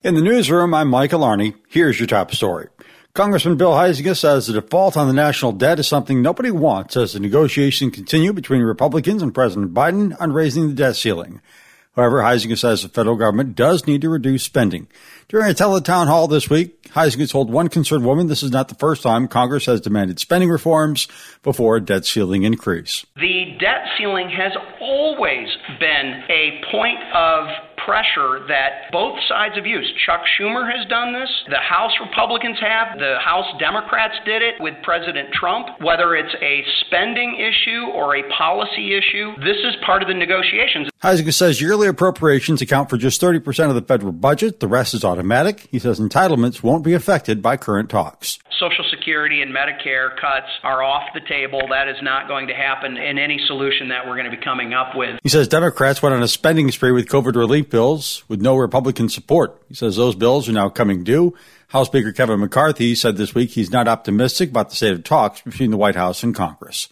In the newsroom, I'm Michael Arney. Here's your top story. Congressman Bill Huizenga says the default on the national debt is something nobody wants as the negotiations continue between Republicans and President Biden on raising the debt ceiling. However, Huizenga says the federal government does need to reduce spending. During a teletown hall this week, Huizenga told one concerned woman this is not the first time Congress has demanded spending reforms before a debt ceiling increase. The debt ceiling has always been a point of pressure that both sides have used. Chuck Schumer has done this. The House Republicans have. The House Democrats did it with President Trump. Whether it's a spending issue or a policy issue, this is part of the negotiations. Huizenga says yearly appropriations account for just 30% of the federal budget. The rest is automatic. He says entitlements won't be affected by current talks. Social Security and Medicare cuts are off the table. That is not going to happen in any solution that we're going to be coming up with. He says Democrats went on a spending spree with COVID relief bills with no Republican support. He says those bills are now coming due. House Speaker Kevin McCarthy said this week he's not optimistic about the state of talks between the White House and Congress.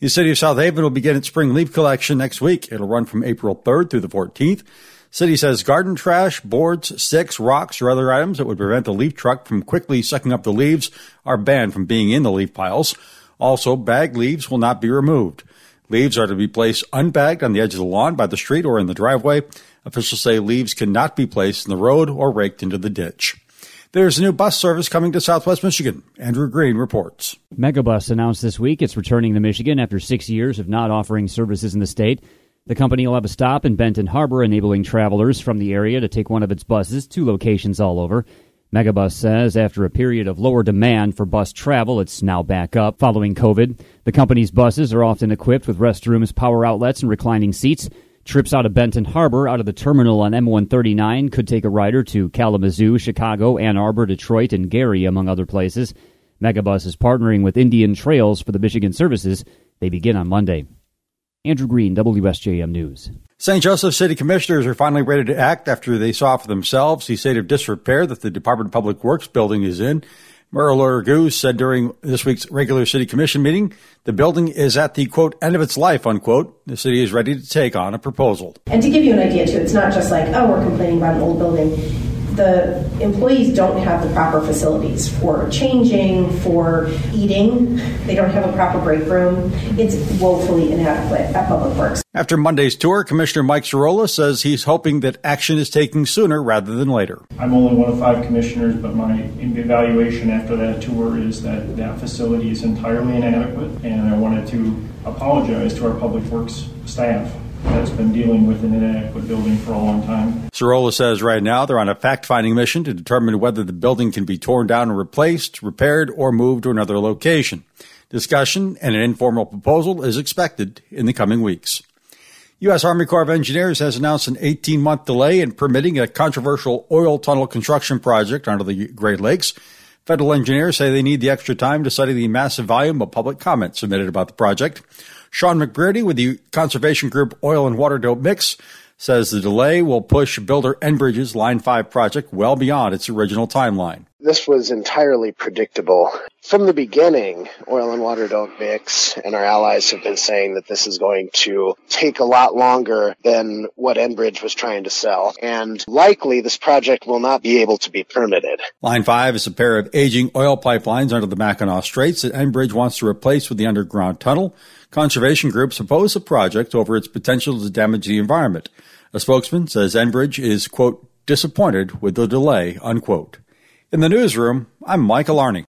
The city of South Haven will begin its spring leaf collection next week. It'll run from April 3rd through the 14th. City says garden trash, boards, sticks, rocks, or other items that would prevent the leaf truck from quickly sucking up the leaves are banned from being in the leaf piles. Also, bagged leaves will not be removed. Leaves are to be placed unbagged on the edge of the lawn, by the street, or in the driveway. Officials say leaves cannot be placed in the road or raked into the ditch. There's a new bus service coming to Southwest Michigan. Andrew Green reports. Megabus announced this week it's returning to Michigan after six years of not offering services in the state. The company will have a stop in Benton Harbor, enabling travelers from the area to take one of its buses to locations all over. Megabus says after a period of lower demand for bus travel, it's now back up following COVID. The company's buses are often equipped with restrooms, power outlets, and reclining seats. Trips out of Benton Harbor out of the terminal on M139 could take a rider to Kalamazoo, Chicago, Ann Arbor, Detroit, and Gary, among other places. Megabus is partnering with Indian Trails for the Michigan services. They begin on Monday. Andrew Green, WSJM News. St. Joseph City Commissioners are finally ready to act after they saw for themselves the state of disrepair that the Department of Public Works building is in. Mayor Laura Goose said during this week's regular city commission meeting, the building is at the quote end of its life unquote. The city is ready to take on a proposal. And to give you an idea too, it's not just like, oh, we're complaining about an old building the employees don't have the proper facilities for changing, for eating. They don't have a proper break room. It's woefully inadequate at Public Works. After Monday's tour, Commissioner Mike Cirola says he's hoping that action is taken sooner rather than later. I'm only one of five commissioners, but my evaluation after that tour is that that facility is entirely inadequate, and I wanted to apologize to our Public Works staff that's been dealing with an inadequate building for a long time. Cirola says right now they're on a fact finding mission to determine whether the building can be torn down and replaced, repaired, or moved to another location. Discussion and an informal proposal is expected in the coming weeks. U.S. Army Corps of Engineers has announced an 18 month delay in permitting a controversial oil tunnel construction project under the Great Lakes. Federal engineers say they need the extra time to study the massive volume of public comments submitted about the project. Sean McBrearty with the conservation group Oil and Water Don't Mix says the delay will push builder Enbridge's Line 5 project well beyond its original timeline. This was entirely predictable. From the beginning, Oil and Water Don't Mix and our allies have been saying that this is going to take a lot longer than what Enbridge was trying to sell. And likely this project will not be able to be permitted. Line 5 is a pair of aging oil pipelines under the Mackinac Straits that Enbridge wants to replace with the underground tunnel. Conservation groups oppose the project over its potential to damage the environment. A spokesman says Enbridge is, quote, disappointed with the delay, unquote. In the newsroom, I'm Michael Arney.